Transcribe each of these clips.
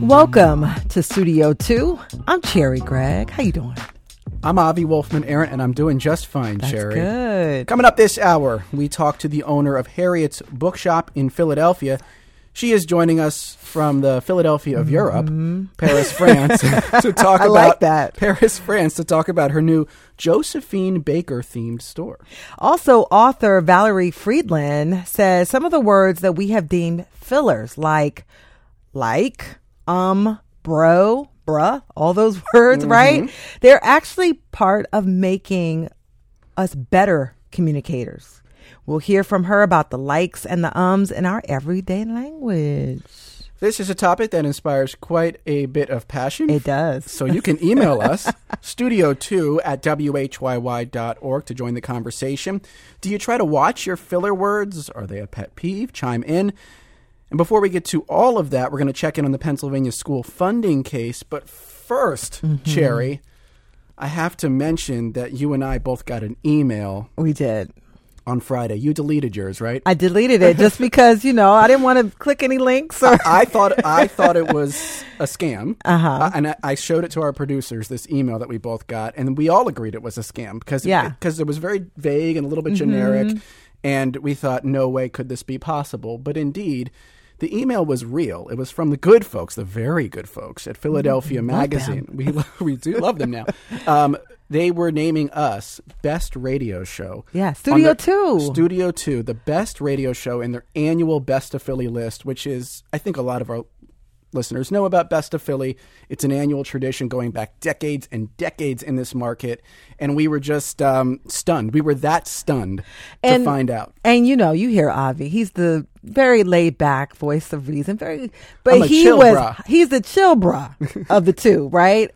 Welcome to Studio 2. I'm Cherri Gregg. How you doing? I'm Avi Wolfman Arent, and I'm doing just fine, That's Cherri. good. Coming up this hour, we talk to the owner of Harriett's Bookshop in Philadelphia. She is joining us from the Philadelphia of Europe, Paris, France, to talk Mm-hmm. I about like that. Paris, France, to talk about her new Josephine Baker themed store. Also, author Valerie Fridland says some of the words that we have deemed fillers, like, like, um, bro, bruh, all those words, right? They're actually part of making us better communicators. We'll hear from her about the likes and the ums in our everyday language. This is a topic that inspires quite a bit of passion. It does. So you can email us, studio2 at whyy.org to join the conversation. Do you try to watch your filler words? Are they a pet peeve? Chime in. And before we get to all of that, we're going to check in on the Pennsylvania school funding case. But 1st Cherri, I have to mention that you and I both got an email We did. on Friday. You deleted yours, right? I deleted it just because, you know, I didn't want to click any links or I thought I thought it was a scam, Uh-huh. Uh, and I, I showed it to our producers. This email that we both got, and we all agreed it was a scam because Yeah. because it was very vague and a little bit generic, and we thought, no way could this be possible. But indeed, the email was real. It was from the good folks, the very good folks at Philadelphia Magazine. We we do love them now. Um, they were naming us best radio show. Yeah, Studio Two. Studio 2, the best radio show in their annual Best of Philly list, which is, I think a lot of our listeners know about Best of Philly. It's an annual tradition going back decades and decades in this market. And we were just um, stunned. We were that stunned And- to find out. And you know, you hear Avi. He's the very laid back voice of reason. Very, but he was bra. he's the chill bra of the two, right?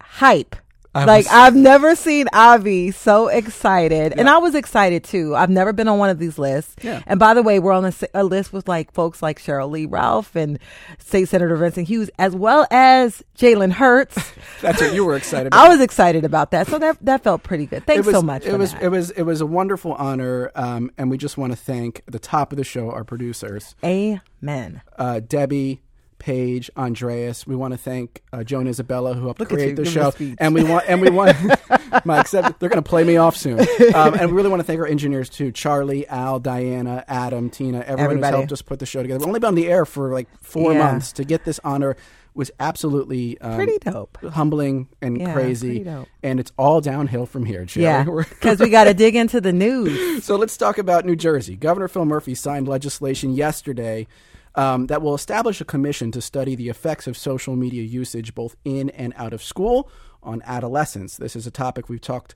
Hype. I like was- I've never seen Avi so excited, and I was excited too. I've never been on one of these lists. Yeah. And by the way, we're on a list with like folks like Sheryl Lee Ralph and State Senator Vincent Hughes, as well as Jalen Hurts. That's what you were excited about. I was excited about that, so that that felt pretty good. Thanks was, so much. It was that. it was it was a wonderful honor, um, and we just want to thank at the top of the show our producers, Amen. uh, Debbie, Paige, Andreas. We want to thank uh, Joan Isabella who helped Look create the show, and we want and we want Mike. Except they're going to play me off soon, um, and we really want to thank our engineers too: Charlie, Al, Diana, Adam, Tina, everyone Everybody. who's helped us put the show together. We've only been on the air for like four Yeah. months to get this honor. Was absolutely um, Pretty dope. humbling and Yeah, crazy, and it's all downhill from here. Jerry. Yeah, because we got to dig into the news. so let's talk about New Jersey. Governor Phil Murphy signed legislation yesterday um, that will establish a commission to study the effects of social media usage both in and out of school on adolescents. This is a topic we've talked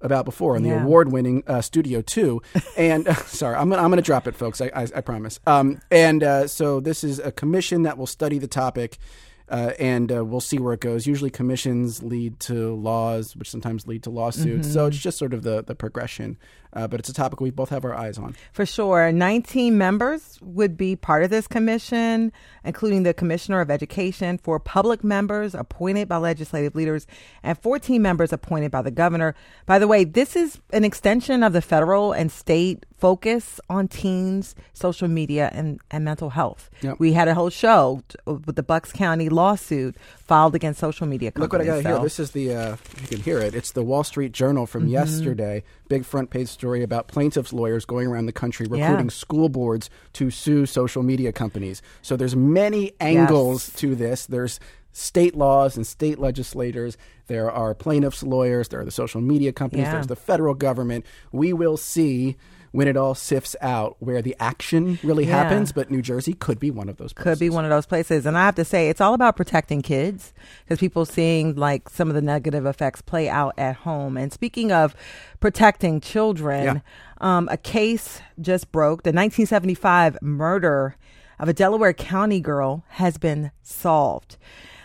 about before in the Yeah. award-winning uh, Studio Two. And sorry, I'm gonna, I'm going to drop it, folks. I, I, I promise. Um, and uh, so this is a commission that will study the topic. Uh, and uh, we'll see where it goes. Usually, commissions lead to laws, which sometimes lead to lawsuits. So it's just sort of the the progression. Uh, but it's a topic we both have our eyes on. For sure. 19 members would be part of this commission, including the Commissioner of Education, four public members appointed by legislative leaders, and 14 members appointed by the governor. By the way, this is an extension of the federal and state focus on teens, social media, and, and mental health. Yep. We had a whole show with the Bucks County lawsuit filed against social media Look what I got here. This is the uh, you can hear it. It's the Wall Street Journal from Mm-hmm. yesterday. Big front page story about plaintiffs' lawyers going around the country Yeah. recruiting school boards to sue social media companies. So there's many angles Yes. to this. There's state laws and state legislators. There are plaintiffs' lawyers. There are the social media companies. Yeah. There's the federal government. We will see when it all sifts out where the action really Yeah. happens. But New Jersey could be one of those. Places. could be one of those places. And I have to say, it's all about protecting kids because people seeing like some of the negative effects play out at home. And speaking of protecting children, Yeah. um, a case just broke. The 1975 murder of a Delaware County girl has been solved.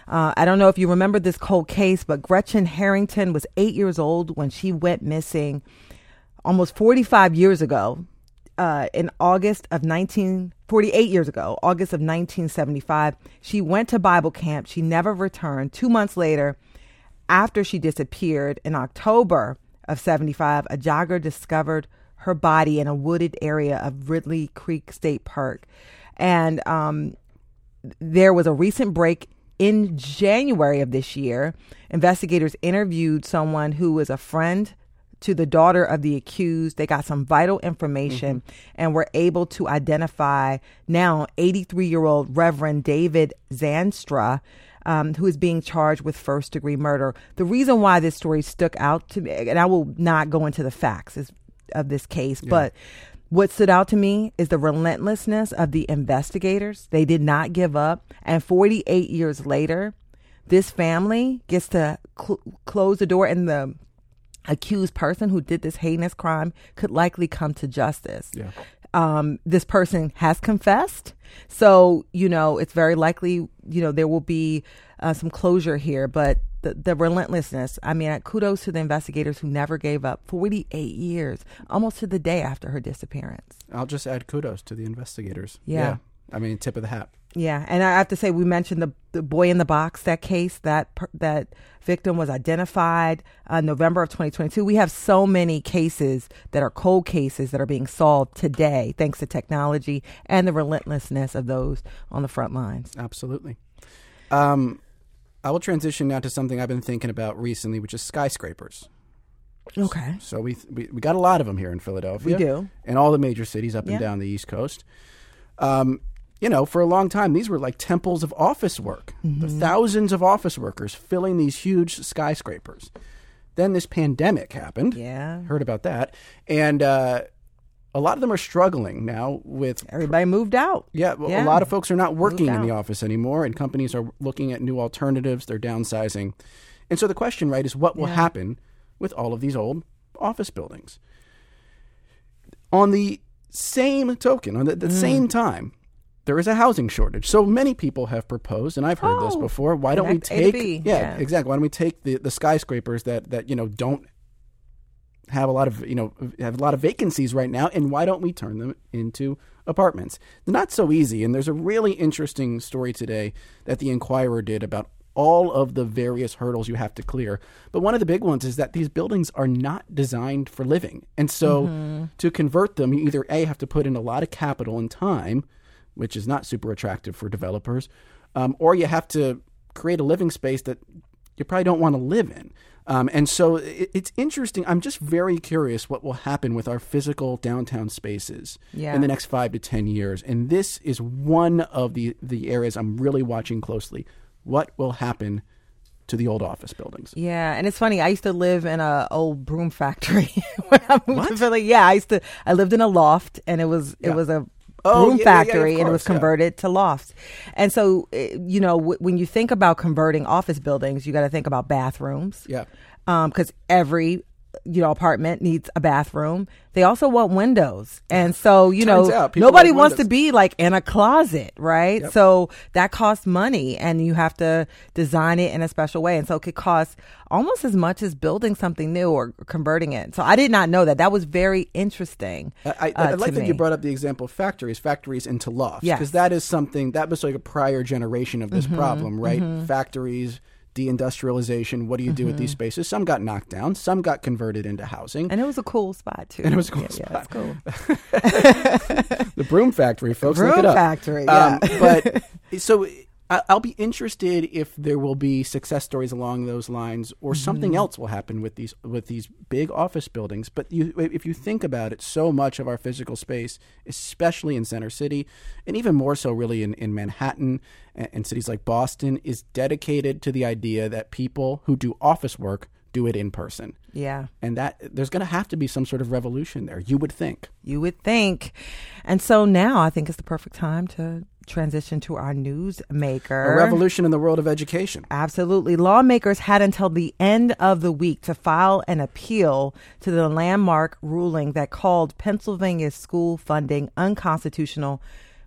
Uh, I don't know if you remember this cold case, but Gretchen Harrington was eight years old when she went missing almost 45 years ago, uh, in August of 1948 years ago, August of 1975, she went to Bible camp. She never returned. Two months later, after she disappeared in October of 75, a jogger discovered her body in a wooded area of Ridley Creek State Park. And um, there was a recent break in January of this year, investigators interviewed someone who was a friend to the daughter of the accused. They got some vital information mm-hmm. and were able to identify now 83 year old Reverend David Zandstra. Um, who is being charged with first degree murder. The reason why this story stuck out to me, and I will not go into the facts of this case, yeah. but what stood out to me is the relentlessness of the investigators. They did not give up. And 48 years later, this family gets to cl- close the door, and the accused person who did this heinous crime could likely come to justice. Yeah. Um, this person has confessed. So, you know, it's very likely, you know, there will be uh, some closure here. But the, the relentlessness. I mean, kudos to the investigators who never gave up. 48 years, almost to the day after her disappearance. I'll just add kudos to the investigators. Yeah. yeah. I mean, tip of the hat. Yeah, and I have to say, we mentioned the, the boy in the box. That case, that that victim was identified uh, November of 2022. We have so many cases that are cold cases that are being solved today, thanks to technology and the relentlessness of those on the front lines. Absolutely. Um, I will transition now to something I've been thinking about recently, which is skyscrapers. Okay. So we, we we got a lot of them here in Philadelphia. We do. and all the major cities up yeah. and down the East Coast. Um, you know, for a long time, these were like temples of office work. Mm-hmm. Thousands of office workers filling these huge skyscrapers. Then this pandemic happened. Yeah. Heard about that. And uh, a lot of them are struggling now with everybody moved out. Yeah, yeah. a lot of folks are not working in the office anymore, and companies are looking at new alternatives. They're downsizing, and so the question, right, is what will yeah. happen with all of these old office buildings? On the same token, on the, the mm. same time, there is a housing shortage. So many people have proposed, and I've heard oh, this before. Why don't we take? Yeah, yeah, exactly. Why don't we take the, the skyscrapers that that you know don't have a lot of you know have a lot of vacancies right now, and why don't we turn them into apartments? Not so easy. And there's a really interesting story today that the Inquirer did about all of the various hurdles you have to clear. But one of the big ones is that these buildings are not designed for living, and so mm-hmm. to convert them, you either a have to put in a lot of capital and time, which is not super attractive for developers, um, or you have to create a living space that you probably don't want to live in. Um, and so it, it's interesting. I'm just very curious what will happen with our physical downtown spaces yeah. in the next five to 10 years. And this is one of the, the areas I'm really watching closely. What will happen to the old office buildings. Yeah, and it's funny. I used to live in a old broom factory when I moved what? to Philly. Yeah, I used to. I lived in a loft, and it was yeah. it was a oh, broom yeah, factory, yeah, course, and it was converted to lofts. And so, eh, you know, w- when you think about converting office buildings, you got to think about bathrooms. Yeah. Because um, every you know apartment needs a bathroom they also want windows and so you know nobody wants windows. to be like in a closet right yep. so that costs money and you have to design it in a special way and so it could cost almost as much as building something new or converting it so i did not know that that was very interesting i, I, uh, I like that me. you brought up the example of factories factories into lofts because yes. that is something that was like a prior generation of this mm-hmm, problem right mm-hmm. factories deindustrialization. What do you do mm-hmm. with these mm-hmm. spaces? Some got knocked down, some got converted into housing. And it was a cool spot too. And it was a cool yeah, spot. Yeah, cool. the broom factory, folks. Broom look it up. factory. Yeah. Um, but so I'll be interested if there will be success stories along those lines, or mm-hmm. something else will happen with these with these big office buildings. But you, if you think about it, so much of our physical space, especially in Center City, and even more so, really in, in Manhattan and, and cities like Boston, is dedicated to the idea that people who do office work do it in person. Yeah. And that there's going to have to be some sort of revolution there. You would think. You would think. And so now I think it's the perfect time to transition to our newsmaker. A revolution in the world of education. Absolutely. Lawmakers had until the end of the week to file an appeal to the landmark ruling that called Pennsylvania's school funding unconstitutional.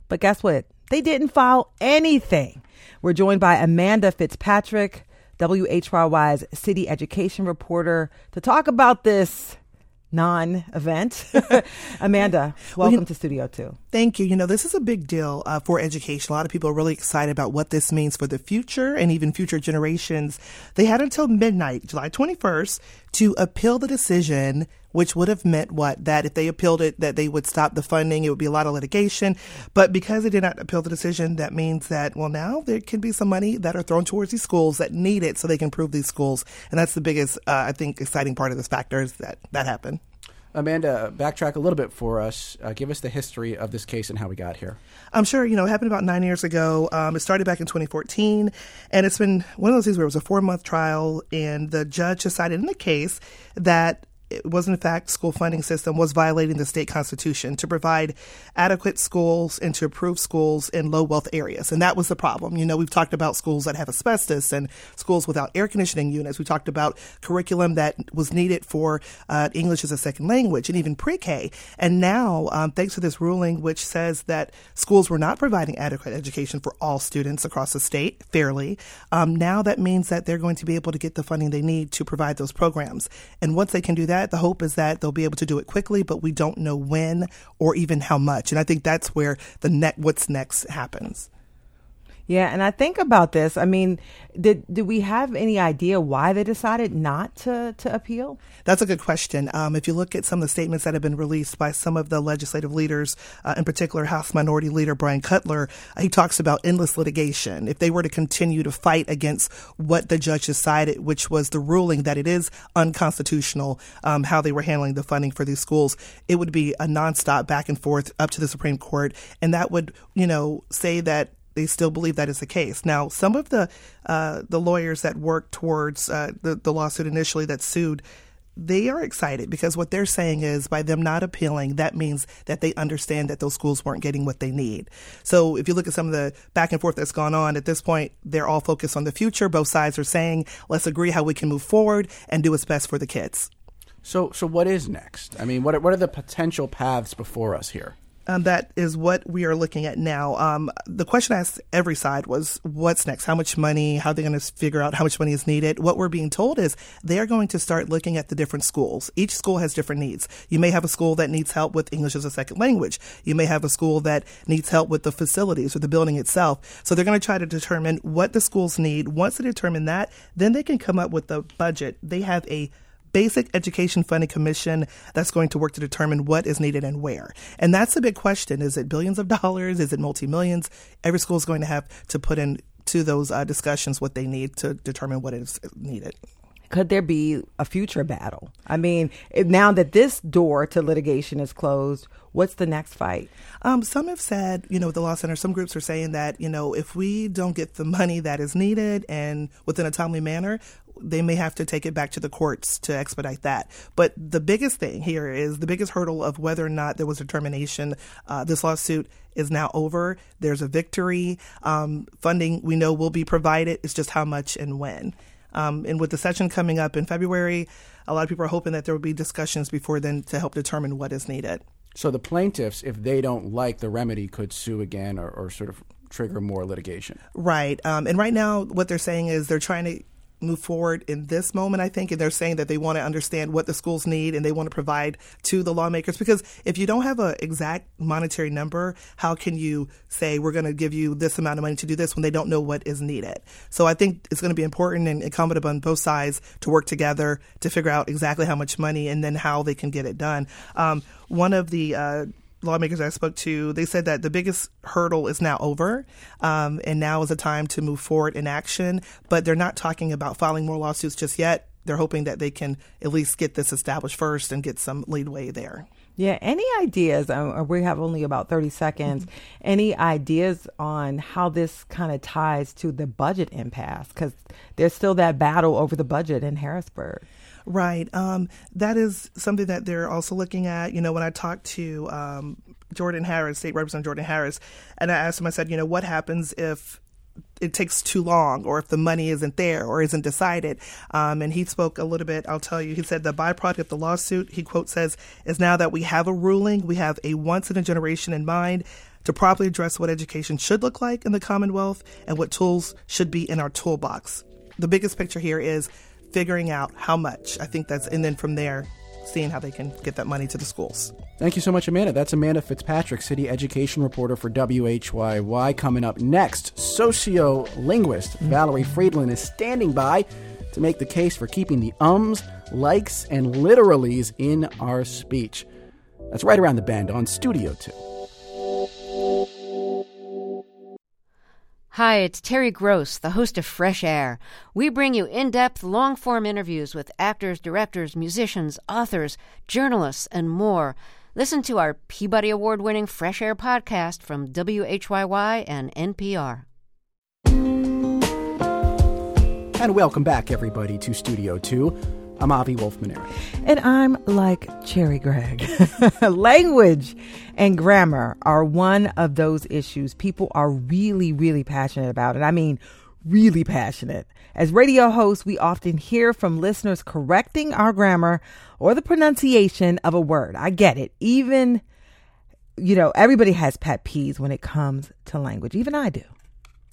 But guess what? They didn't file anything. We're joined by Amanda Fitzpatrick, WHYY's city education reporter, to talk about this non event. Amanda, welcome well, to Studio Two. Thank you. You know, this is a big deal uh, for education. A lot of people are really excited about what this means for the future and even future generations. They had until midnight, July 21st, to appeal the decision which would have meant what? That if they appealed it, that they would stop the funding. It would be a lot of litigation. But because they did not appeal the decision, that means that, well, now there can be some money that are thrown towards these schools that need it so they can improve these schools. And that's the biggest, uh, I think, exciting part of this factor is that that happened. Amanda, backtrack a little bit for us. Uh, give us the history of this case and how we got here. I'm sure, you know, it happened about nine years ago. Um, it started back in 2014, and it's been one of those things where it was a four month trial, and the judge decided in the case that was in fact school funding system was violating the state constitution to provide adequate schools and to improve schools in low wealth areas. And that was the problem. You know we've talked about schools that have asbestos and schools without air conditioning units. We talked about curriculum that was needed for uh, english as a second language and even pre-k. And now um, thanks to this ruling which says that schools were not providing adequate education for all students across the state fairly um, now that means that they're going to be able to get the funding they need to provide those programs. And once they can do that that. The hope is that they'll be able to do it quickly, but we don't know when or even how much. And I think that's where the net what's next happens. Yeah, and I think about this. I mean, did do we have any idea why they decided not to to appeal? That's a good question. Um, if you look at some of the statements that have been released by some of the legislative leaders, uh, in particular House Minority Leader Bryan Cutler, uh, he talks about endless litigation. If they were to continue to fight against what the judge decided, which was the ruling that it is unconstitutional, um, how they were handling the funding for these schools, it would be a nonstop back and forth up to the Supreme Court, and that would, you know, say that they still believe that is the case. Now, some of the uh, the lawyers that worked towards uh, the the lawsuit initially that sued, they are excited because what they're saying is by them not appealing, that means that they understand that those schools weren't getting what they need. So if you look at some of the back and forth that's gone on at this point, they're all focused on the future. Both sides are saying, let's agree how we can move forward and do what's best for the kids. So, so what is next? I mean, what are, what are the potential paths before us here? Um, that is what we are looking at now. Um, the question asked every side was, what's next? How much money? How are they going to figure out how much money is needed? What we're being told is they're going to start looking at the different schools. Each school has different needs. You may have a school that needs help with English as a second language. You may have a school that needs help with the facilities or the building itself. So they're going to try to determine what the schools need. Once they determine that, then they can come up with the budget. They have a basic education funding commission that's going to work to determine what is needed and where. And that's a big question. Is it billions of dollars? Is it multi millions? Every school is going to have to put in to those uh, discussions what they need to determine what is needed could there be a future battle? I mean, now that this door to litigation is closed, what's the next fight? Um, some have said, you know, the Law Center, some groups are saying that, you know, if we don't get the money that is needed and within a timely manner, they may have to take it back to the courts to expedite that. But the biggest thing here is the biggest hurdle of whether or not there was a termination. Uh, this lawsuit is now over. There's a victory. Um, funding we know will be provided. It's just how much and when. Um, and with the session coming up in February, a lot of people are hoping that there will be discussions before then to help determine what is needed. So the plaintiffs, if they don't like the remedy, could sue again or, or sort of trigger more litigation. Right. Um, and right now, what they're saying is they're trying to move forward in this moment, I think. And they're saying that they want to understand what the schools need and they want to provide to the lawmakers. Because if you don't have an exact monetary number, how can you say we're going to give you this amount of money to do this when they don't know what is needed? So I think it's going to be important and incumbent upon both sides to work together to figure out exactly how much money and then how they can get it done. Um, one of the uh, lawmakers I spoke to, they said that the biggest hurdle is now over, um, and now is the time to move forward in action. But they're not talking about filing more lawsuits just yet. They're hoping that they can at least get this established first and get some leadway there. Yeah, any ideas? Uh, we have only about 30 seconds. Mm-hmm. Any ideas on how this kind of ties to the budget impasse? Because there's still that battle over the budget in Harrisburg. Right. Um, that is something that they're also looking at. You know, when I talked to um, Jordan Harris, State Representative Jordan Harris, and I asked him, I said, you know, what happens if it takes too long or if the money isn't there or isn't decided. Um, and he spoke a little bit, I'll tell you, he said the byproduct of the lawsuit, he quote says, is now that we have a ruling, we have a once in a generation in mind to properly address what education should look like in the Commonwealth and what tools should be in our toolbox. The biggest picture here is figuring out how much. I think that's, and then from there, seeing how they can get that money to the schools. Thank you so much, Amanda. That's Amanda Fitzpatrick, city education reporter for WHYY. Coming up next, sociolinguist mm-hmm. Valerie Fridland is standing by to make the case for keeping the ums, likes, and literalies in our speech. That's right around the bend on Studio 2. Hi, it's Terry Gross, the host of Fresh Air. We bring you in depth, long form interviews with actors, directors, musicians, authors, journalists, and more. Listen to our Peabody Award winning Fresh Air podcast from WHYY and NPR. And welcome back, everybody, to Studio 2. I'm Avi Wolfman And I'm like Cherri Gregg. Language and grammar are one of those issues people are really, really passionate about. And I mean, really passionate. As radio hosts, we often hear from listeners correcting our grammar or the pronunciation of a word. I get it. Even, you know, everybody has pet peeves when it comes to language. Even I do.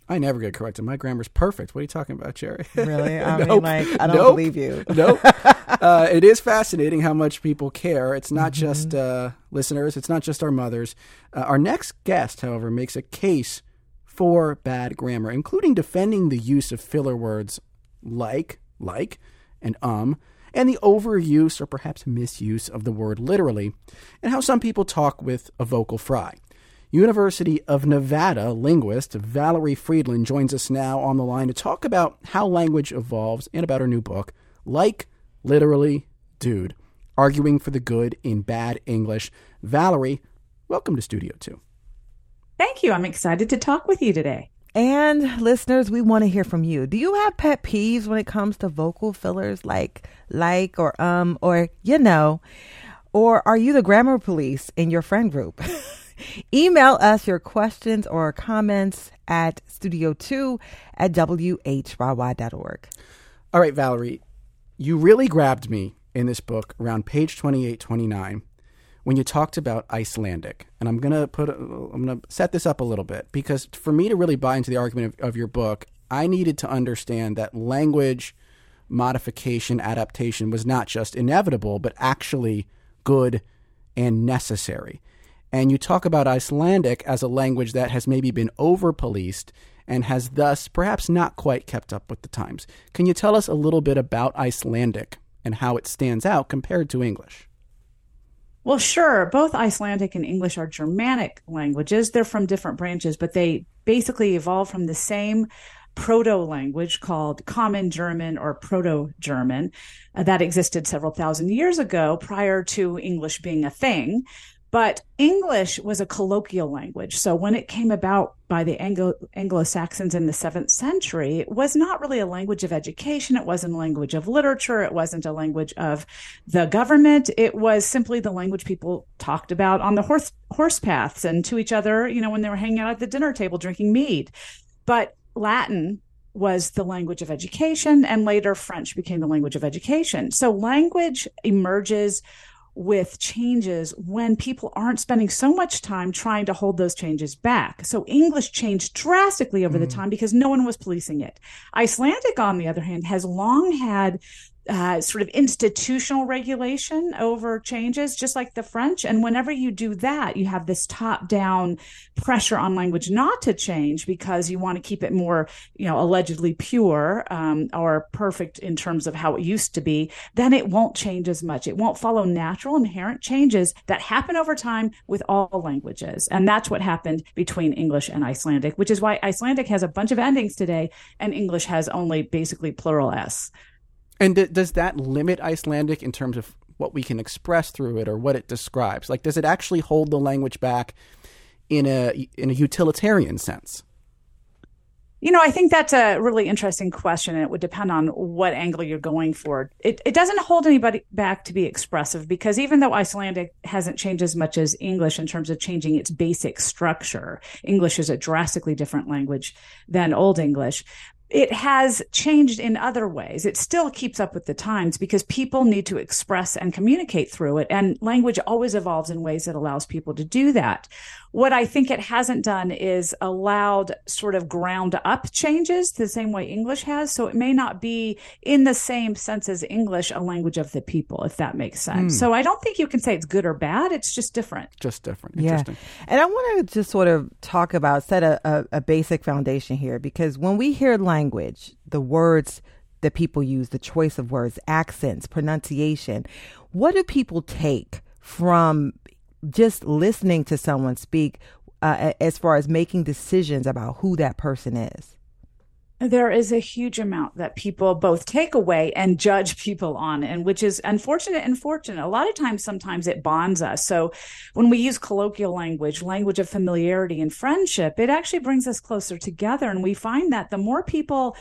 I never get corrected. My grammar's perfect. What are you talking about, Cherri? Really? I nope. mean, like, I don't nope. believe you. nope. Uh, it is fascinating how much people care. It's not mm-hmm. just uh, listeners. It's not just our mothers. Uh, our next guest, however, makes a case for bad grammar, including defending the use of filler words like, like, and um, and the overuse or perhaps misuse of the word literally, and how some people talk with a vocal fry. University of Nevada linguist Valerie Fridland joins us now on the line to talk about how language evolves and about her new book, Like Literally Dude Arguing for the Good in Bad English. Valerie, welcome to Studio 2. Thank you. I'm excited to talk with you today. And listeners, we want to hear from you. Do you have pet peeves when it comes to vocal fillers like like or um or you know? Or are you the grammar police in your friend group? Email us your questions or comments at studio2 at whyy.org. All right, Valerie, you really grabbed me in this book around page 28, 29 when you talked about Icelandic. And I'm going to put I'm going to set this up a little bit because for me to really buy into the argument of, of your book, I needed to understand that language modification adaptation was not just inevitable but actually good and necessary. And you talk about Icelandic as a language that has maybe been over policed and has thus perhaps not quite kept up with the times. Can you tell us a little bit about Icelandic and how it stands out compared to English? Well, sure. Both Icelandic and English are Germanic languages. They're from different branches, but they basically evolved from the same proto language called Common German or Proto German uh, that existed several thousand years ago prior to English being a thing. But English was a colloquial language. So when it came about by the Anglo Saxons in the seventh century, it was not really a language of education. It wasn't a language of literature. It wasn't a language of the government. It was simply the language people talked about on the horse, horse paths and to each other, you know, when they were hanging out at the dinner table drinking mead. But Latin was the language of education, and later French became the language of education. So language emerges with changes when people aren't spending so much time trying to hold those changes back. So English changed drastically over mm. the time because no one was policing it. Icelandic, on the other hand, has long had uh, sort of institutional regulation over changes, just like the French. And whenever you do that, you have this top down pressure on language not to change because you want to keep it more, you know, allegedly pure um, or perfect in terms of how it used to be. Then it won't change as much. It won't follow natural inherent changes that happen over time with all languages. And that's what happened between English and Icelandic, which is why Icelandic has a bunch of endings today and English has only basically plural S. And does that limit Icelandic in terms of what we can express through it or what it describes? Like, does it actually hold the language back in a in a utilitarian sense? You know, I think that's a really interesting question, and it would depend on what angle you're going for. It, it doesn't hold anybody back to be expressive because even though Icelandic hasn't changed as much as English in terms of changing its basic structure, English is a drastically different language than Old English it has changed in other ways. It still keeps up with the times because people need to express and communicate through it. And language always evolves in ways that allows people to do that. What I think it hasn't done is allowed sort of ground up changes the same way English has. So it may not be in the same sense as English, a language of the people, if that makes sense. Mm. So I don't think you can say it's good or bad. It's just different. Just different. Yeah. And I want to just sort of talk about, set a, a, a basic foundation here because when we hear language, the words that people use, the choice of words, accents, pronunciation. What do people take from just listening to someone speak uh, as far as making decisions about who that person is? there is a huge amount that people both take away and judge people on and which is unfortunate and fortunate a lot of times sometimes it bonds us so when we use colloquial language language of familiarity and friendship it actually brings us closer together and we find that the more people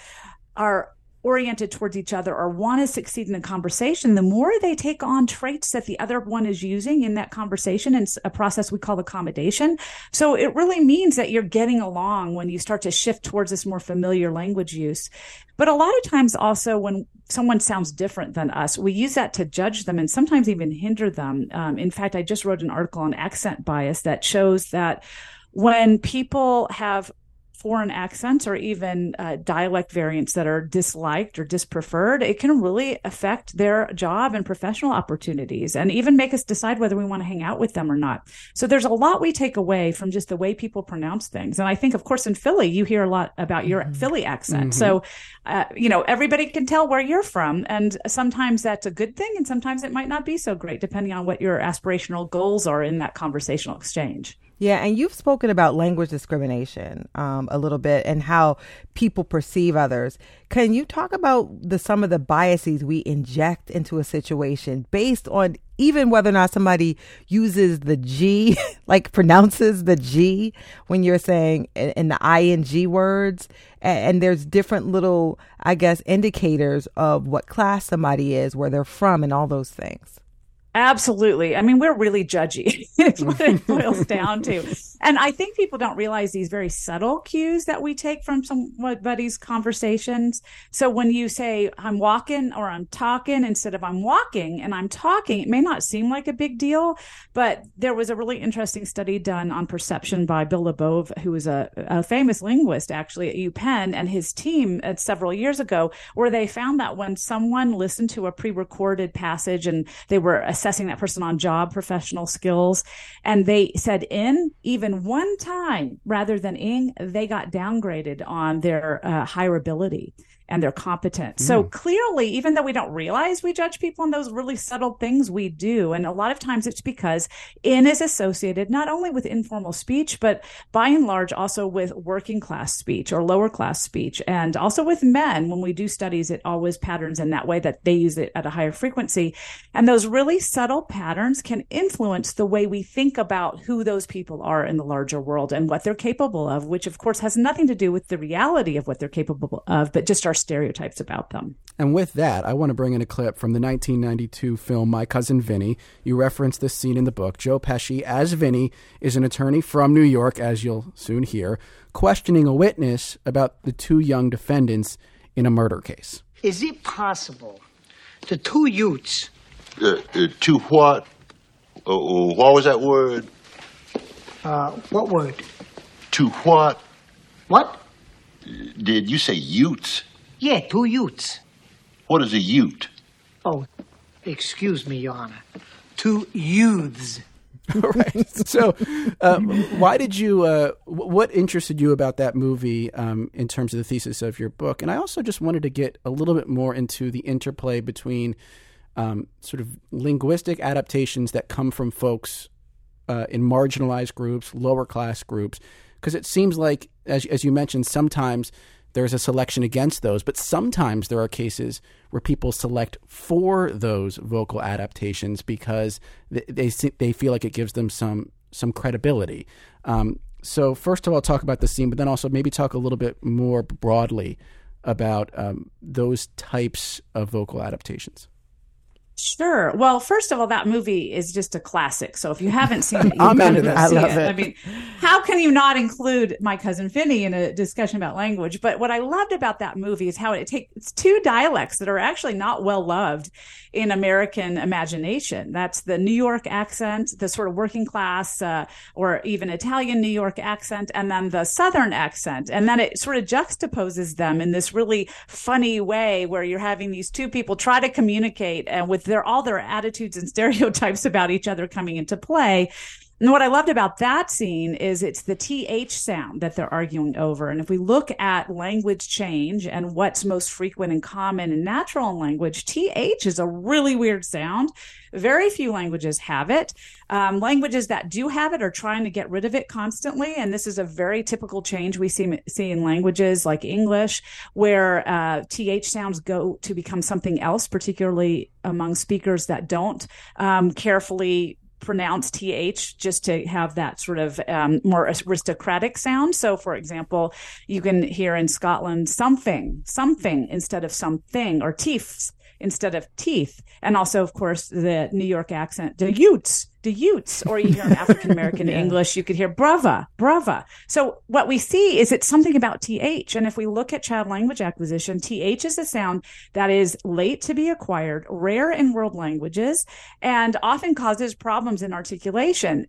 are oriented towards each other or want to succeed in a conversation, the more they take on traits that the other one is using in that conversation and a process we call accommodation. So it really means that you're getting along when you start to shift towards this more familiar language use. But a lot of times also when someone sounds different than us, we use that to judge them and sometimes even hinder them. Um, in fact, I just wrote an article on accent bias that shows that when people have foreign accents or even uh, dialect variants that are disliked or dispreferred, it can really affect their job and professional opportunities and even make us decide whether we want to hang out with them or not. So there's a lot we take away from just the way people pronounce things. And I think, of course, in Philly, you hear a lot about your mm-hmm. Philly accent. Mm-hmm. So, uh, you know, everybody can tell where you're from. And sometimes that's a good thing. And sometimes it might not be so great, depending on what your aspirational goals are in that conversational exchange. Yeah, and you've spoken about language discrimination um, a little bit and how people perceive others. Can you talk about the some of the biases we inject into a situation based on even whether or not somebody uses the G, like pronounces the G when you're saying in the ing words, and, and there's different little, I guess, indicators of what class somebody is, where they're from, and all those things. Absolutely. I mean, we're really judgy. it's what it boils down to. And I think people don't realize these very subtle cues that we take from somebody's conversations. So when you say, I'm walking or I'm talking instead of I'm walking and I'm talking, it may not seem like a big deal, but there was a really interesting study done on perception by Bill Labov, who was a, a famous linguist actually at UPenn and his team at several years ago, where they found that when someone listened to a pre recorded passage and they were assessing that person on job professional skills. And they said in even one time rather than ing they got downgraded on their uh, hireability and their competence. Mm. So clearly, even though we don't realize we judge people on those really subtle things, we do. And a lot of times it's because in is associated not only with informal speech, but by and large also with working class speech or lower class speech. And also with men, when we do studies, it always patterns in that way that they use it at a higher frequency. And those really subtle patterns can influence the way we think about who those people are in the larger world and what they're capable of, which of course has nothing to do with the reality of what they're capable of, but just our stereotypes about them. And with that, I want to bring in a clip from the 1992 film My Cousin Vinny. You reference this scene in the book. Joe Pesci, as Vinny, is an attorney from New York, as you'll soon hear, questioning a witness about the two young defendants in a murder case. Is it possible the two youths? Uh, uh, two what? Uh, uh what was that word? Uh, what word? To what? What? Did you say youths? Yeah, two Utes. What is a Ute? Oh, excuse me, Your Honor. Two youths. right. So, um, why did you? Uh, what interested you about that movie um, in terms of the thesis of your book? And I also just wanted to get a little bit more into the interplay between um, sort of linguistic adaptations that come from folks uh, in marginalized groups, lower class groups, because it seems like, as as you mentioned, sometimes there's a selection against those, but sometimes there are cases where people select for those vocal adaptations because they they, they feel like it gives them some some credibility. Um, so first of all, talk about the scene, but then also maybe talk a little bit more broadly about um, those types of vocal adaptations. Sure. Well, first of all, that movie is just a classic. So if you haven't seen it, I'm got to go see it. it. I mean, how can you not include my cousin Vinny in a discussion about language? But what I loved about that movie is how it takes two dialects that are actually not well loved in American imagination. That's the New York accent, the sort of working class, uh, or even Italian New York accent, and then the Southern accent. And then it sort of juxtaposes them in this really funny way where you're having these two people try to communicate and with their all their attitudes and stereotypes about each other coming into play And what I loved about that scene is it's the TH sound that they're arguing over. And if we look at language change and what's most frequent and common in natural language, TH is a really weird sound. Very few languages have it. Um, languages that do have it are trying to get rid of it constantly. And this is a very typical change we see, see in languages like English, where uh, TH sounds go to become something else, particularly among speakers that don't um, carefully pronounce th just to have that sort of um, more aristocratic sound. So, for example, you can hear in Scotland something, something instead of something, or teeth instead of teeth. And also, of course, the New York accent, the Utes, the Utes, or you hear African American yeah. English, you could hear brava, brava. So what we see is it's something about TH. And if we look at child language acquisition, TH is a sound that is late to be acquired, rare in world languages, and often causes problems in articulation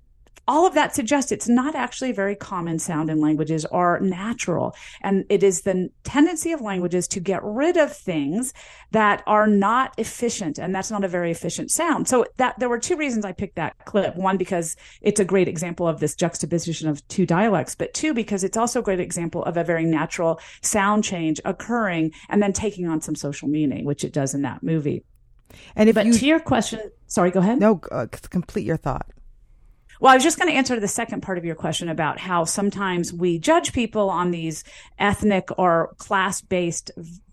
all of that suggests it's not actually a very common sound in languages or natural. And it is the tendency of languages to get rid of things that are not efficient. And that's not a very efficient sound. So that there were two reasons I picked that clip. One, because it's a great example of this juxtaposition of two dialects, but two, because it's also a great example of a very natural sound change occurring and then taking on some social meaning, which it does in that movie. And if but you, to your question, sorry, go ahead. No, uh, complete your thought. Well, I was just going to answer the second part of your question about how sometimes we judge people on these ethnic or class based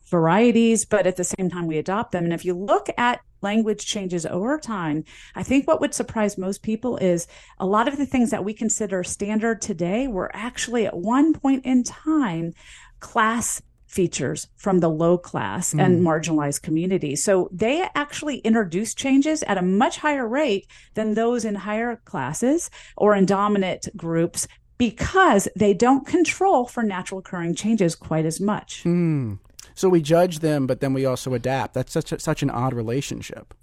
varieties, but at the same time we adopt them. And if you look at language changes over time, I think what would surprise most people is a lot of the things that we consider standard today were actually at one point in time class features from the low class mm. and marginalized communities. So they actually introduce changes at a much higher rate than those in higher classes or in dominant groups because they don't control for natural occurring changes quite as much. Mm. So we judge them, but then we also adapt. That's such a, such an odd relationship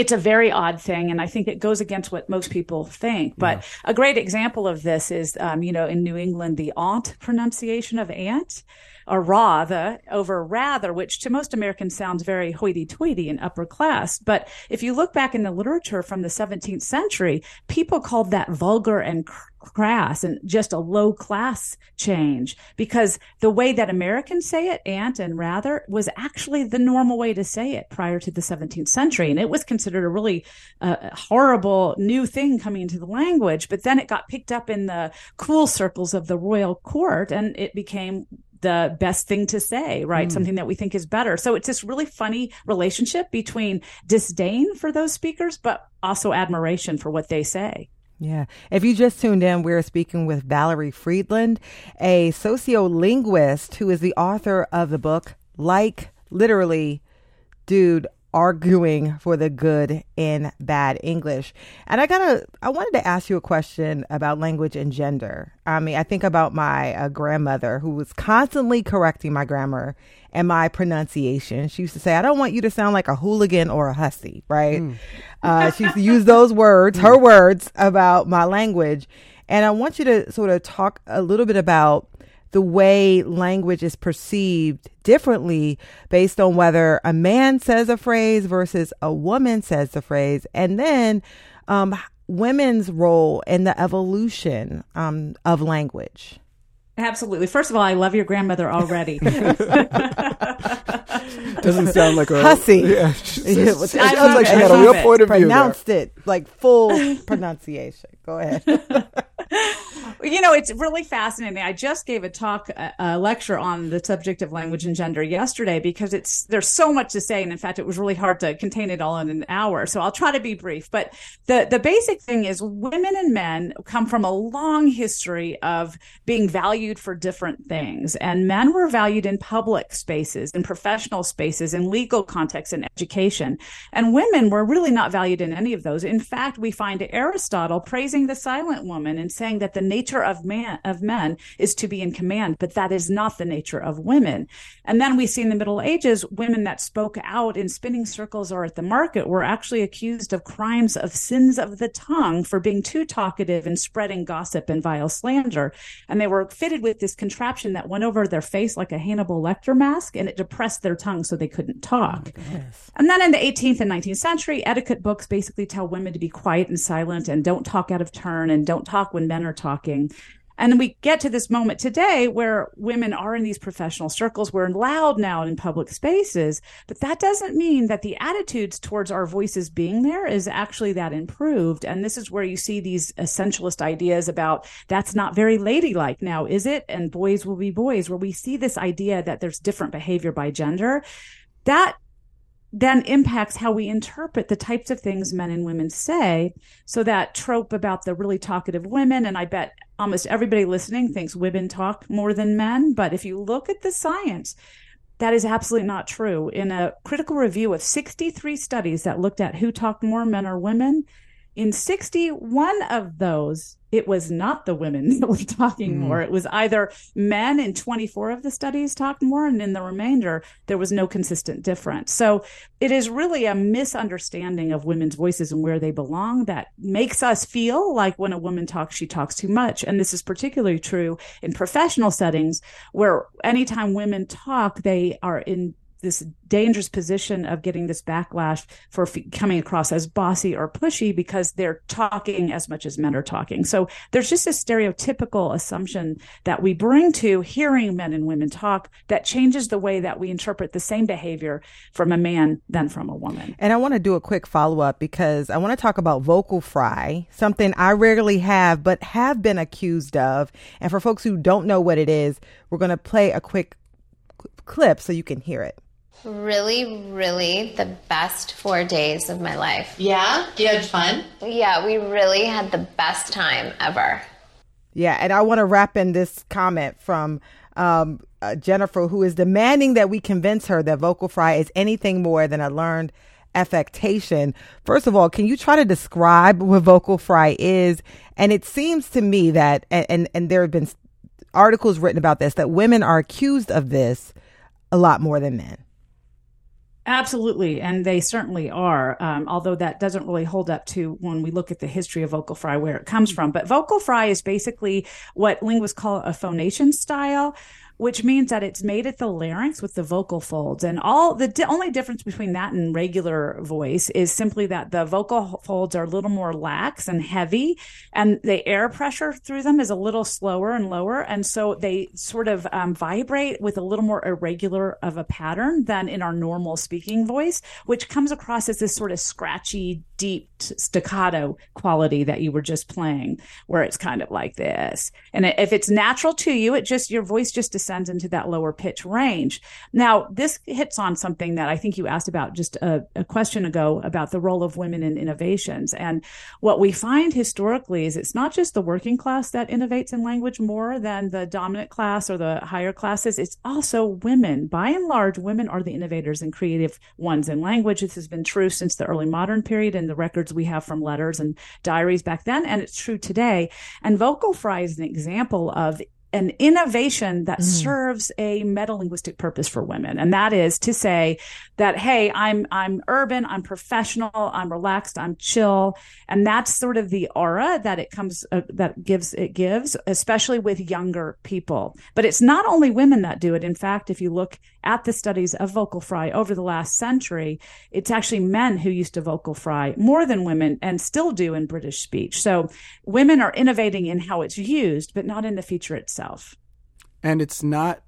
it's a very odd thing, and I think it goes against what most people think. But yeah. a great example of this is, um, you know, in New England, the aunt pronunciation of aunt or rather over rather, which to most Americans sounds very hoity-toity and upper class. But if you look back in the literature from the 17th century, people called that vulgar and crass and just a low class change because the way that Americans say it, aunt and rather, was actually the normal way to say it prior to the 17th century. And it was considered a really uh, horrible new thing coming into the language. But then it got picked up in the cool circles of the royal court and it became the best thing to say, right? Mm. Something that we think is better. So it's this really funny relationship between disdain for those speakers, but also admiration for what they say. Yeah. If you just tuned in, we're speaking with Valerie Fridland, a sociolinguist who is the author of the book Like Literally Dude arguing for the good in bad English. And I gotta, I wanted to ask you a question about language and gender. I mean, I think about my uh, grandmother who was constantly correcting my grammar and my pronunciation. She used to say, I don't want you to sound like a hooligan or a hussy, right? Mm. Uh, she used to use those words, her words about my language. And I want you to sort of talk a little bit about the way language is perceived differently based on whether a man says a phrase versus a woman says the phrase. And then um, women's role in the evolution um, of language. Absolutely. First of all, I love your grandmother already. Doesn't sound like a hussy. Yeah, it sounds like she had a real point of view. Pronounced it like full pronunciation. Go ahead. you know, it's really fascinating. I just gave a talk, a lecture on the subject of language and gender yesterday because it's there's so much to say, and in fact, it was really hard to contain it all in an hour. So I'll try to be brief. But the the basic thing is, women and men come from a long history of being valued for different things, and men were valued in public spaces, in professional spaces, in legal contexts, in education, and women were really not valued in any of those. In fact, we find Aristotle praising the silent woman and saying that the nature nature of man of men is to be in command, but that is not the nature of women. And then we see in the Middle Ages women that spoke out in spinning circles or at the market were actually accused of crimes of sins of the tongue for being too talkative and spreading gossip and vile slander. And they were fitted with this contraption that went over their face like a Hannibal Lecter mask and it depressed their tongue so they couldn't talk. Oh and then in the 18th and 19th century, etiquette books basically tell women to be quiet and silent and don't talk out of turn and don't talk when men are talking. And then we get to this moment today where women are in these professional circles. We're loud now in public spaces, but that doesn't mean that the attitudes towards our voices being there is actually that improved. And this is where you see these essentialist ideas about that's not very ladylike now, is it? And boys will be boys, where we see this idea that there's different behavior by gender. That then impacts how we interpret the types of things men and women say. So that trope about the really talkative women, and I bet almost everybody listening thinks women talk more than men. But if you look at the science, that is absolutely not true. In a critical review of 63 studies that looked at who talked more, men or women, in 61 of those, it was not the women that were talking mm. more. It was either men in 24 of the studies talked more, and in the remainder, there was no consistent difference. So it is really a misunderstanding of women's voices and where they belong that makes us feel like when a woman talks, she talks too much. And this is particularly true in professional settings where anytime women talk, they are in this dangerous position of getting this backlash for f- coming across as bossy or pushy because they're talking as much as men are talking. So there's just a stereotypical assumption that we bring to hearing men and women talk that changes the way that we interpret the same behavior from a man than from a woman. And I want to do a quick follow up because I want to talk about vocal fry, something I rarely have but have been accused of. And for folks who don't know what it is, we're going to play a quick clip so you can hear it really, really the best four days of my life. Yeah? You had fun? Yeah, we really had the best time ever. Yeah, and I want to wrap in this comment from um, uh, Jennifer, who is demanding that we convince her that vocal fry is anything more than a learned affectation. First of all, can you try to describe what vocal fry is? And it seems to me that, and, and, and there have been articles written about this, that women are accused of this a lot more than men. Absolutely, and they certainly are. Um, although that doesn't really hold up to when we look at the history of vocal fry, where it comes from. But vocal fry is basically what linguists call a phonation style, which means that it's made at the larynx with the vocal folds. And all the di- only difference between that and regular voice is simply that the vocal folds are a little more lax and heavy, and the air pressure through them is a little slower and lower. And so they sort of um, vibrate with a little more irregular of a pattern than in our normal speaking voice, which comes across as this sort of scratchy, deep staccato quality that you were just playing, where it's kind of like this. And if it's natural to you, it just, your voice just into that lower pitch range. Now, this hits on something that I think you asked about just a, a question ago about the role of women in innovations. And what we find historically is it's not just the working class that innovates in language more than the dominant class or the higher classes. It's also women. By and large, women are the innovators and creative ones in language. This has been true since the early modern period and the records we have from letters and diaries back then. And it's true today. And vocal fry is an example of an innovation that mm. serves a metalinguistic purpose for women. And that is to say that hey i'm i'm urban i'm professional i'm relaxed i'm chill. And that's sort of the aura that it comes uh, that gives it gives especially with younger people. But it's not only women that do it. In fact if you look at the studies of vocal fry over the last century it's actually men who used to vocal fry more than women and still do in british speech so women are innovating in how it's used but not in the feature itself itself. And it's not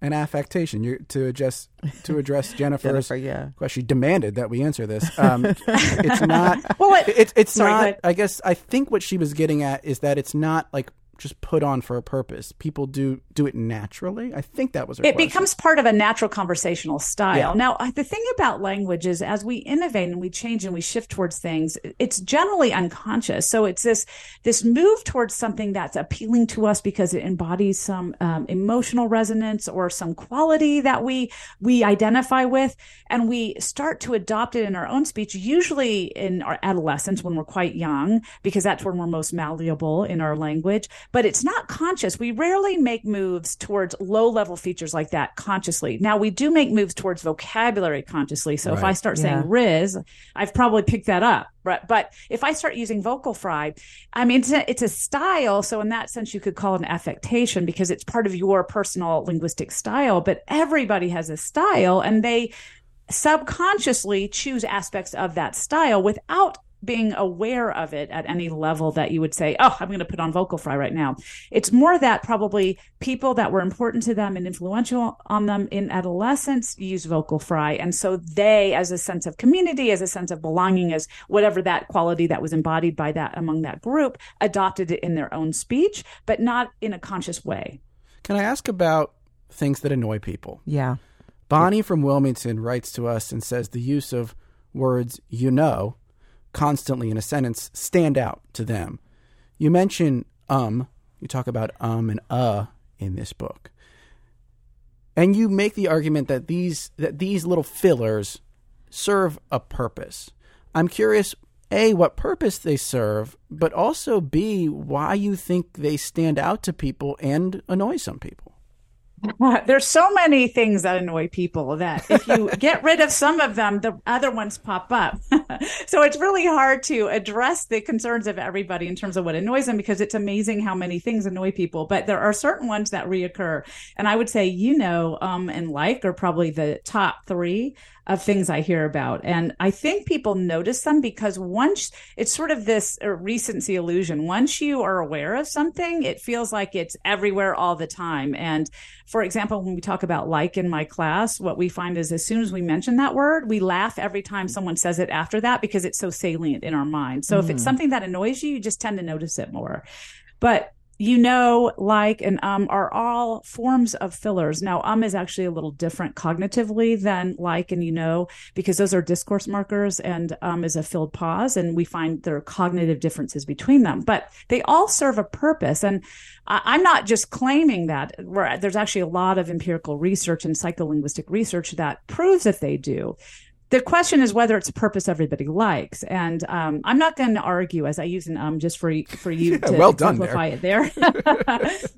an affectation. You're, to address to address Jennifer's Jennifer, yeah. question. She demanded that we answer this. Um, it's not. Well, it, it's it's sorry, not. I guess I think what she was getting at is that it's not like just put on for a purpose. People do do it naturally. I think that was. it question. becomes part of a natural conversational style. Yeah. Now, the thing about language is, as we innovate and we change and we shift towards things, it's generally unconscious. So it's this this move towards something that's appealing to us because it embodies some um, emotional resonance or some quality that we we identify with, and we start to adopt it in our own speech. Usually in our adolescence when we're quite young, because that's when we're most malleable in our language but it's not conscious. We rarely make moves towards low level features like that consciously. Now we do make moves towards vocabulary consciously. So right. if I start saying. Riz, I've probably picked that up. Right. But if I start using vocal fry, I mean, it's a, it's a style. So in that sense, you could call it an affectation because it's part of your personal linguistic style, but everybody has a style and they subconsciously choose aspects of that style without being aware of it at any level that you would say, oh, I'm going to put on vocal fry right now. It's more that probably people that were important to them and influential on them in adolescence use vocal fry. And so they, as a sense of community, as a sense of belonging, as whatever that quality that was embodied by that among that group, adopted it in their own speech, but not in a conscious way. Can I ask about things that annoy people? Yeah. Bonnie from Wilmington writes to us and says the use of words you know constantly in a sentence stand out to them. You mention um, you talk about um and uh in this book. And you make the argument that these that these little fillers serve a purpose. I'm curious a what purpose they serve, but also b why you think they stand out to people and annoy some people. There's so many things that annoy people that if you get rid of some of them, the other ones pop up. so it's really hard to address the concerns of everybody in terms of what annoys them because it's amazing how many things annoy people. But there are certain ones that reoccur. And I would say, you know, um, and like are probably the top three of things I hear about. And I think people notice them because once it's sort of this uh, recency illusion. Once you are aware of something, it feels like it's everywhere all the time. And for example, when we talk about like in my class, what we find is as soon as we mention that word, we laugh every time someone says it after that because it's so salient in our mind. So mm. if it's mm. something that annoys you, you just tend to notice it more. But you know, like, and um are all forms of fillers. Now, um is actually a little different cognitively than like and you know, because those are discourse markers and um is a filled pause. And we find there are cognitive differences between them, but they all serve a purpose. And I, am not just claiming that. There's actually a lot of empirical research and psycholinguistic research that proves that they do the question is whether it's a purpose everybody likes, and um, I'm not going to argue as I use an um just for for you to well simplify it there.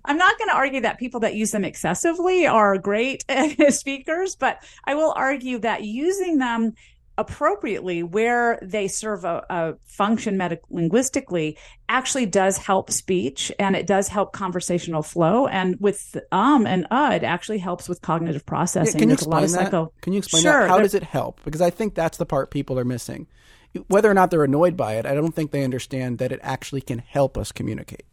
I'm not going to argue that people that use them excessively are great speakers, but I will argue that using them appropriately where they serve a, a function medic- linguistically actually does help speech and it does help conversational flow. And with um and uh it actually helps with cognitive processing. yeah, can you explain that? can you explain sure, that how does it help? Because i think that's the part people are missing. Whether or not they're annoyed by it i don't think they understand that it actually can help us communicate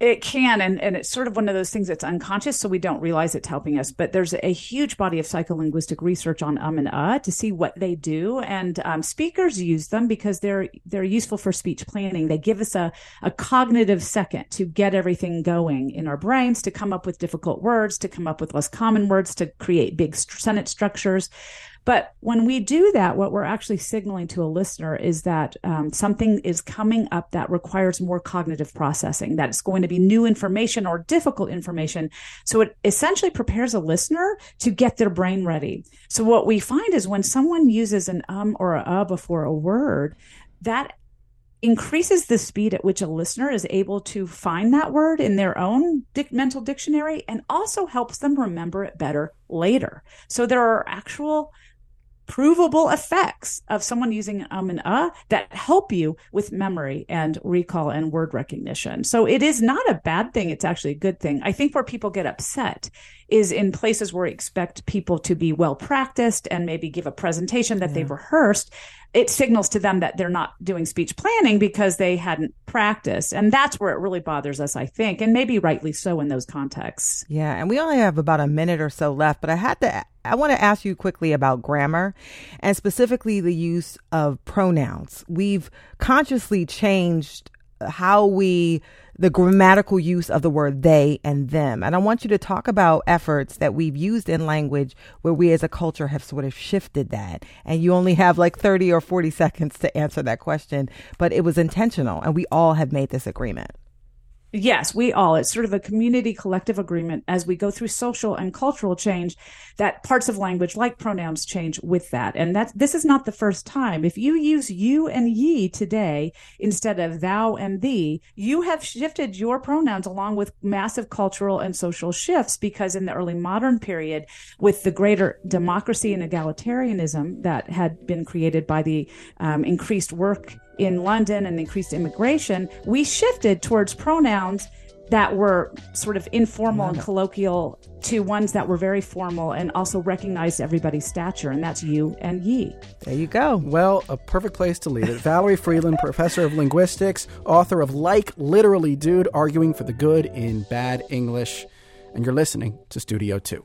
it can, and, and it's sort of one of those things that's unconscious, so we don't realize it's helping us. But there's a huge body of psycholinguistic research on um and uh to see what they do, and um, speakers use them because they're they're useful for speech planning. They give us a a cognitive second to get everything going in our brains, to come up with difficult words, to come up with less common words, to create big sentence structures. But when we do that, what we're actually signaling to a listener is that um, something is coming up that requires more cognitive processing, that it's going to be new information or difficult information. So it essentially prepares a listener to get their brain ready. So what we find is when someone uses an um or a uh before a word, that increases the speed at which a listener is able to find that word in their own mental dictionary and also helps them remember it better later. So there are actual provable effects of someone using um and uh that help you with memory and recall and word recognition. So it is not a bad thing. It's actually a good thing. I think where people get upset is in places where we expect people to be well practiced and maybe give a presentation that yeah. they've rehearsed it signals to them that they're not doing speech planning because they hadn't practiced. And that's where it really bothers us, I think, and maybe rightly so in those contexts. Yeah. And we only have about a minute or so left, but I had to, I want to ask you quickly about grammar and specifically the use of pronouns. We've consciously changed how we the grammatical use of the word they and them. And I want you to talk about efforts that we've used in language where we as a culture have sort of shifted that. And you only have like 30 or 40 seconds to answer that question, but it was intentional and we all have made this agreement. Yes, we all. It's sort of a community collective agreement as we go through social and cultural change that parts of language like pronouns change with that. And that this is not the first time. If you use you and ye today instead of thou and thee, you have shifted your pronouns along with massive cultural and social shifts because in the early modern period with the greater democracy and egalitarianism that had been created by the um, increased work in London and increased immigration, we shifted towards pronouns that were sort of informal and colloquial to ones that were very formal and also recognized everybody's stature, and that's you and ye. There you go. Well, a perfect place to leave it. Valerie Fridland, professor of linguistics, author of Like Literally Dude, Arguing for the Good in Bad English. And you're listening to Studio 2.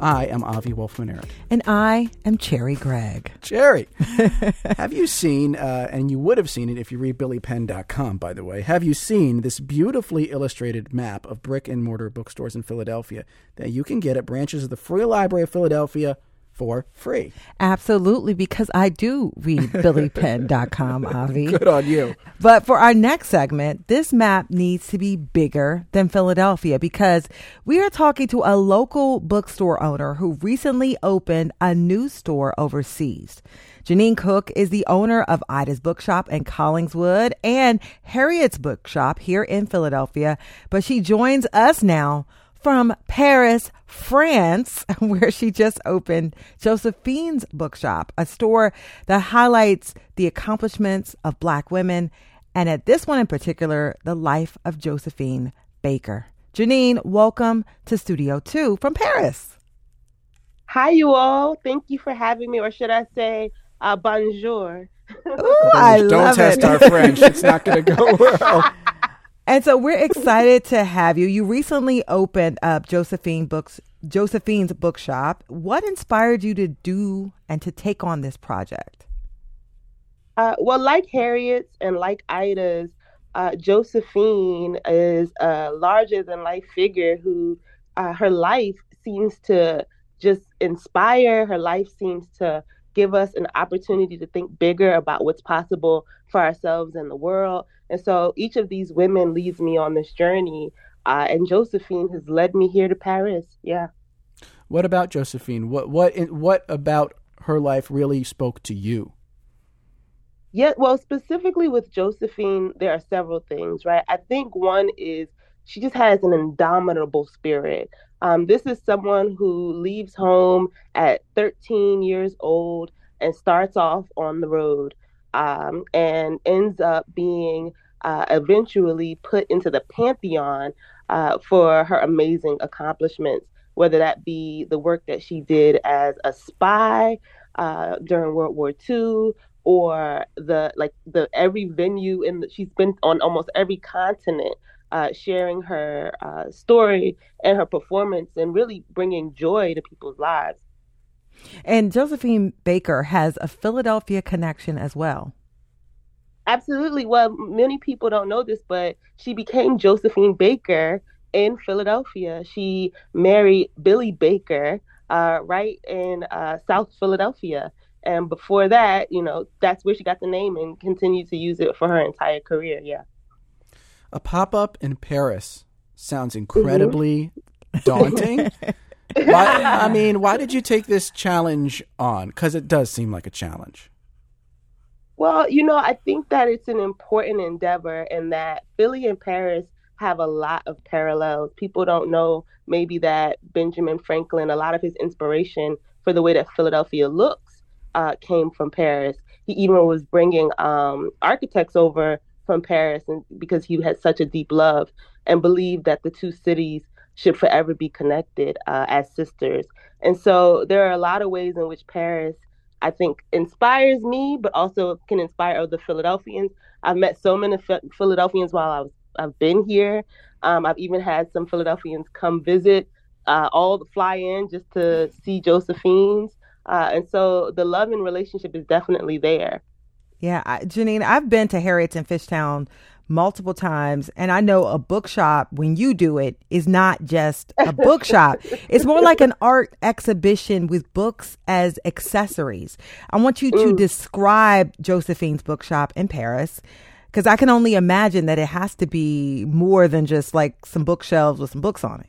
I am Avi Wolfman Arent. And I am Cherri Gregg. Cherri, have you seen, uh, and you would have seen it if you read BillyPenn.com, by the way, have you seen this beautifully illustrated map of brick and mortar bookstores in Philadelphia that you can get at branches of the Free Library of Philadelphia for free. Absolutely, because I do read BillyPenn.com, Avi. Good on you. But for our next segment, this map needs to be bigger than Philadelphia because we are talking to a local bookstore owner who recently opened a new store overseas. Jeannine Cook is the owner of Ida's Bookshop in Collingswood and Harriett's Bookshop here in Philadelphia, but she joins us now from Paris, France, where she just opened Josephine's Bookshop, a store that highlights the accomplishments of Black women, and at this one in particular, the life of Josephine Baker. Jeannine, welcome to Studio 2 from Paris. Hi, you all. Thank you for having me, or should I say, uh, bonjour. Ooh, I Don't love test it. our French. It's not going to go well. And so we're excited to have you. You recently opened up Josephine Books Josephine's Bookshop. What inspired you to do and to take on this project? Uh, well, like Harriett's and like Ida's, uh, Josephine is a larger than life figure who uh, her life seems to just inspire. Her life seems to give us an opportunity to think bigger about what's possible for ourselves and the world. And so each of these women leads me on this journey. Uh, and Josephine has led me here to Paris. Yeah. What about Josephine? What what what about her life really spoke to you? Yeah, well, specifically with Josephine, there are several things, right? I think one is she just has an indomitable spirit. Um, this is someone who leaves home at 13 years old and starts off on the road um, and ends up being uh, eventually put into the pantheon uh, for her amazing accomplishments, whether that be the work that she did as a spy uh, during World War II or the like the every venue in she's been on almost every continent uh, sharing her uh, story and her performance and really bringing joy to people's lives. And Josephine Baker has a Philadelphia connection as well. Absolutely. Well, many people don't know this, but she became Josephine Baker in Philadelphia. She married Billy Baker uh, right in uh, South Philadelphia. And before that, you know, that's where she got the name and continued to use it for her entire career. Yeah. A pop up in Paris sounds incredibly daunting. why, I mean, why did you take this challenge on? Because it does seem like a challenge. Well, you know, I think that it's an important endeavor and that Philly and Paris have a lot of parallels. People don't know maybe that Benjamin Franklin, a lot of his inspiration for the way that Philadelphia looks uh, came from Paris. He even was bringing um, architects over from Paris and because he had such a deep love and believed that the two cities should forever be connected uh, as sisters. And so there are a lot of ways in which Paris I think inspires me, but also can inspire other Philadelphians. I've met so many Philadelphians while I was I've been here. Um, I've even had some Philadelphians come visit, uh, all fly in just to see Josephine's. Uh, and so the love and relationship is definitely there. Yeah, Jeannine, I've been to Harriett's in Fishtown multiple times, and I know a bookshop when you do it is not just a bookshop. it's more like an art exhibition with books as accessories. I want you to mm. describe Josephine's bookshop in Paris because I can only imagine that it has to be more than just like some bookshelves with some books on it.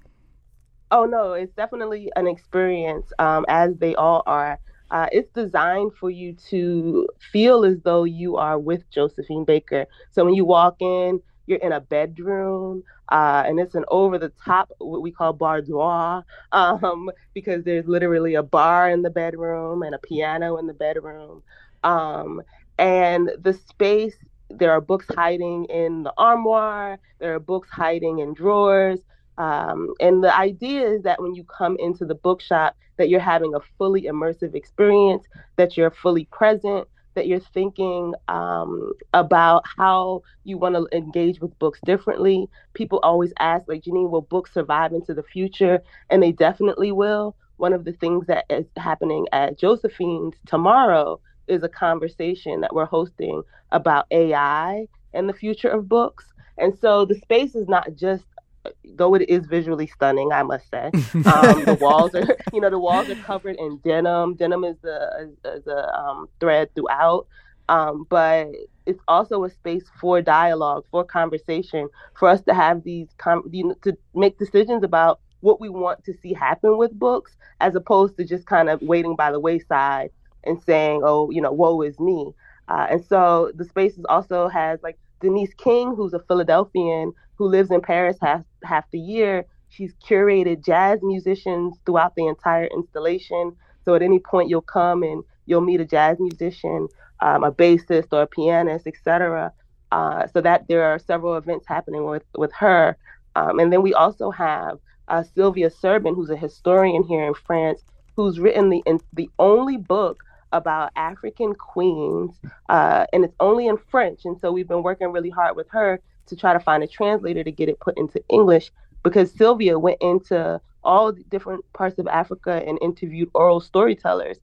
Oh no, it's definitely an experience, um, as they all are. Uh, it's designed for you to feel as though you are with Josephine Baker. So when you walk in, you're in a bedroom, uh, and it's an over the top, what we call boudoir, um, because there's literally a bar in the bedroom and a piano in the bedroom. Um, and the space, there are books hiding in the armoire, there are books hiding in drawers. Um, and the idea is that when you come into the bookshop, that you're having a fully immersive experience, that you're fully present, that you're thinking um, about how you want to engage with books differently. People always ask, like, Jeannine, will books survive into the future? And they definitely will. One of the things that is happening at Josephine's tomorrow is a conversation that we're hosting about AI and the future of books. And so the space is not just though it is visually stunning, I must say. Um, the walls are, you know, the walls are covered in denim. Denim is the is a um, thread throughout, um, but it's also a space for dialogue, for conversation, for us to have these com- you know, to make decisions about what we want to see happen with books, as opposed to just kind of waiting by the wayside and saying, "Oh, you know, woe is me." Uh, and so the spaces also has like Denise King, who's a Philadelphian who lives in Paris half half the year. She's curated jazz musicians throughout the entire installation. So at any point you'll come and you'll meet a jazz musician, um, a bassist or a pianist, etc. Uh, so that there are several events happening with with her. Um, and then we also have uh, Sylvia Serbin, who's a historian here in France, who's written the in, the only book about African queens, uh, and it's only in French. And so we've been working really hard with her to try to find a translator to get it put into English because Sylvia went into all different parts of Africa and interviewed oral storytellers.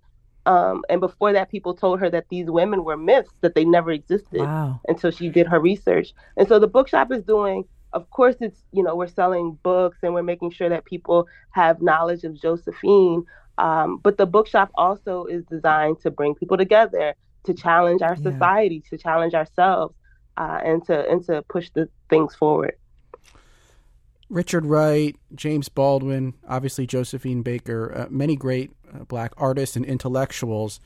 Um, and before that, people told her that these women were myths, that they never existed wow. until she did her research. And so the bookshop is doing, of course, it's, you know, we're selling books and we're making sure that people have knowledge of Josephine. Um, but the bookshop also is designed to bring people together, to challenge our yeah. society, to challenge ourselves, uh, and to and to push the things forward. Richard Wright, James Baldwin, obviously Josephine Baker, uh, many great uh, black artists and intellectuals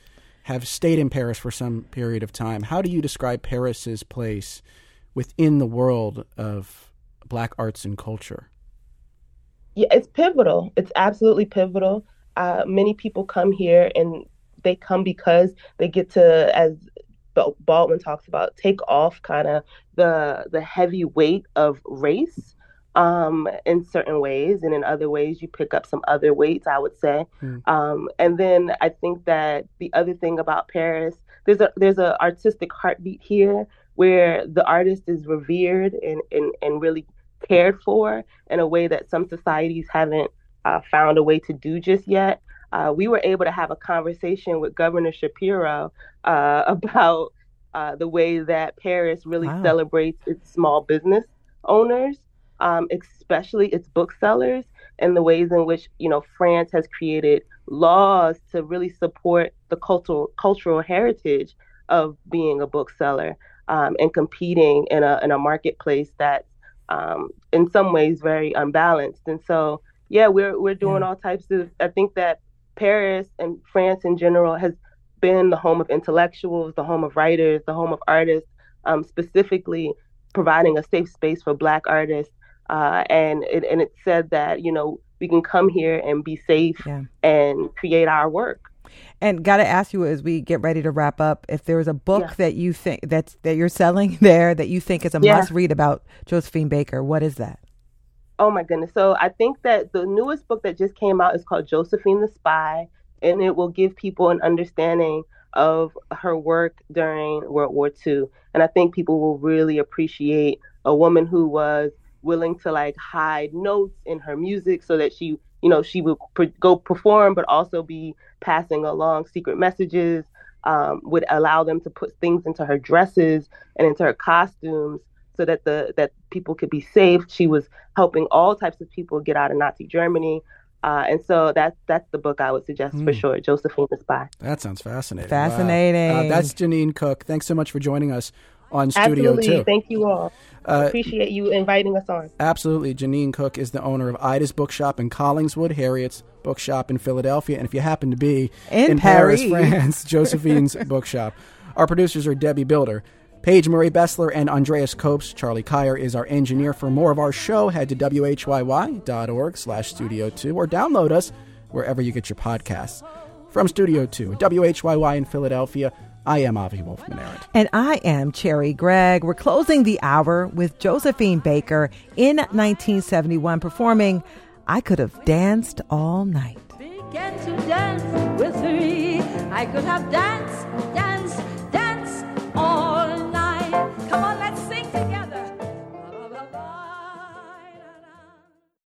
have stayed in Paris for some period of time. How do you describe Paris's place within the world of black arts and culture? Yeah, it's pivotal. It's absolutely pivotal. Uh, many people come here and they come because they get to, as Baldwin talks about, take off kind of the the heavy weight of race um, in certain ways, and in other ways you pick up some other weights. I would say, mm. um, and then I think that the other thing about Paris, there's a there's a artistic heartbeat here where the artist is revered and and, and really cared for in a way that some societies haven't uh, found a way to do just yet uh, we were able to have a conversation with Governor Shapiro uh, about uh, the way that Paris really wow. celebrates its small business owners, um, especially its booksellers, and the ways in which you know France has created laws to really support the cultural cultural heritage of being a bookseller um, and competing in a in a marketplace that's um, in some ways very unbalanced. And so, yeah, we're we're doing yeah. all types of. I think that Paris and France in general has been the home of intellectuals, the home of writers, the home of artists, um, specifically providing a safe space for Black artists. Uh, and it, and it said that you know we can come here and be safe yeah. and create our work. And got to ask you as we get ready to wrap up, if there is a book yeah. that you think that's that you're selling there that you think is a yeah. must read about Josephine Baker, what is that? Oh my goodness. So I think that the newest book that just came out is called Josephine the Spy, and it will give people an understanding of her work during World War II. And I think people will really appreciate a woman who was willing to like hide notes in her music so that she you know, she would go perform, but also be passing along secret messages. Um, would allow them to put things into her dresses and into her costumes so that the that people could be safe. She was helping all types of people get out of Nazi Germany. Uh, and so that's that's the book I would suggest mm. for hmm. sure, Josephine the Spy. That sounds fascinating. Fascinating. Wow. Uh, that's Jeannine Cook. Thanks so much for joining us on Studio Absolutely. 2. Thank you all. Uh, appreciate you inviting us on. Absolutely. Jeannine Cook is the owner of Ida's Bookshop in Collingswood, Harriett's Bookshop in Philadelphia, and if you happen to be in, in Paris, France, Josephine's Bookshop. Our producers are Debbie Builder. Paige Marie Bessler and Andreas Copes. Charlie Kyer is our engineer. For more of our show, head to whyy.org slash studio 2 or download us wherever you get your podcasts. From Studio 2, WHYY in Philadelphia, I am Avi Wolfman Arent. And I am Cherri Gregg. We're closing the hour with Josephine Baker in 1971 performing I Could Have Danced All Night. Began to dance with me. I could have danced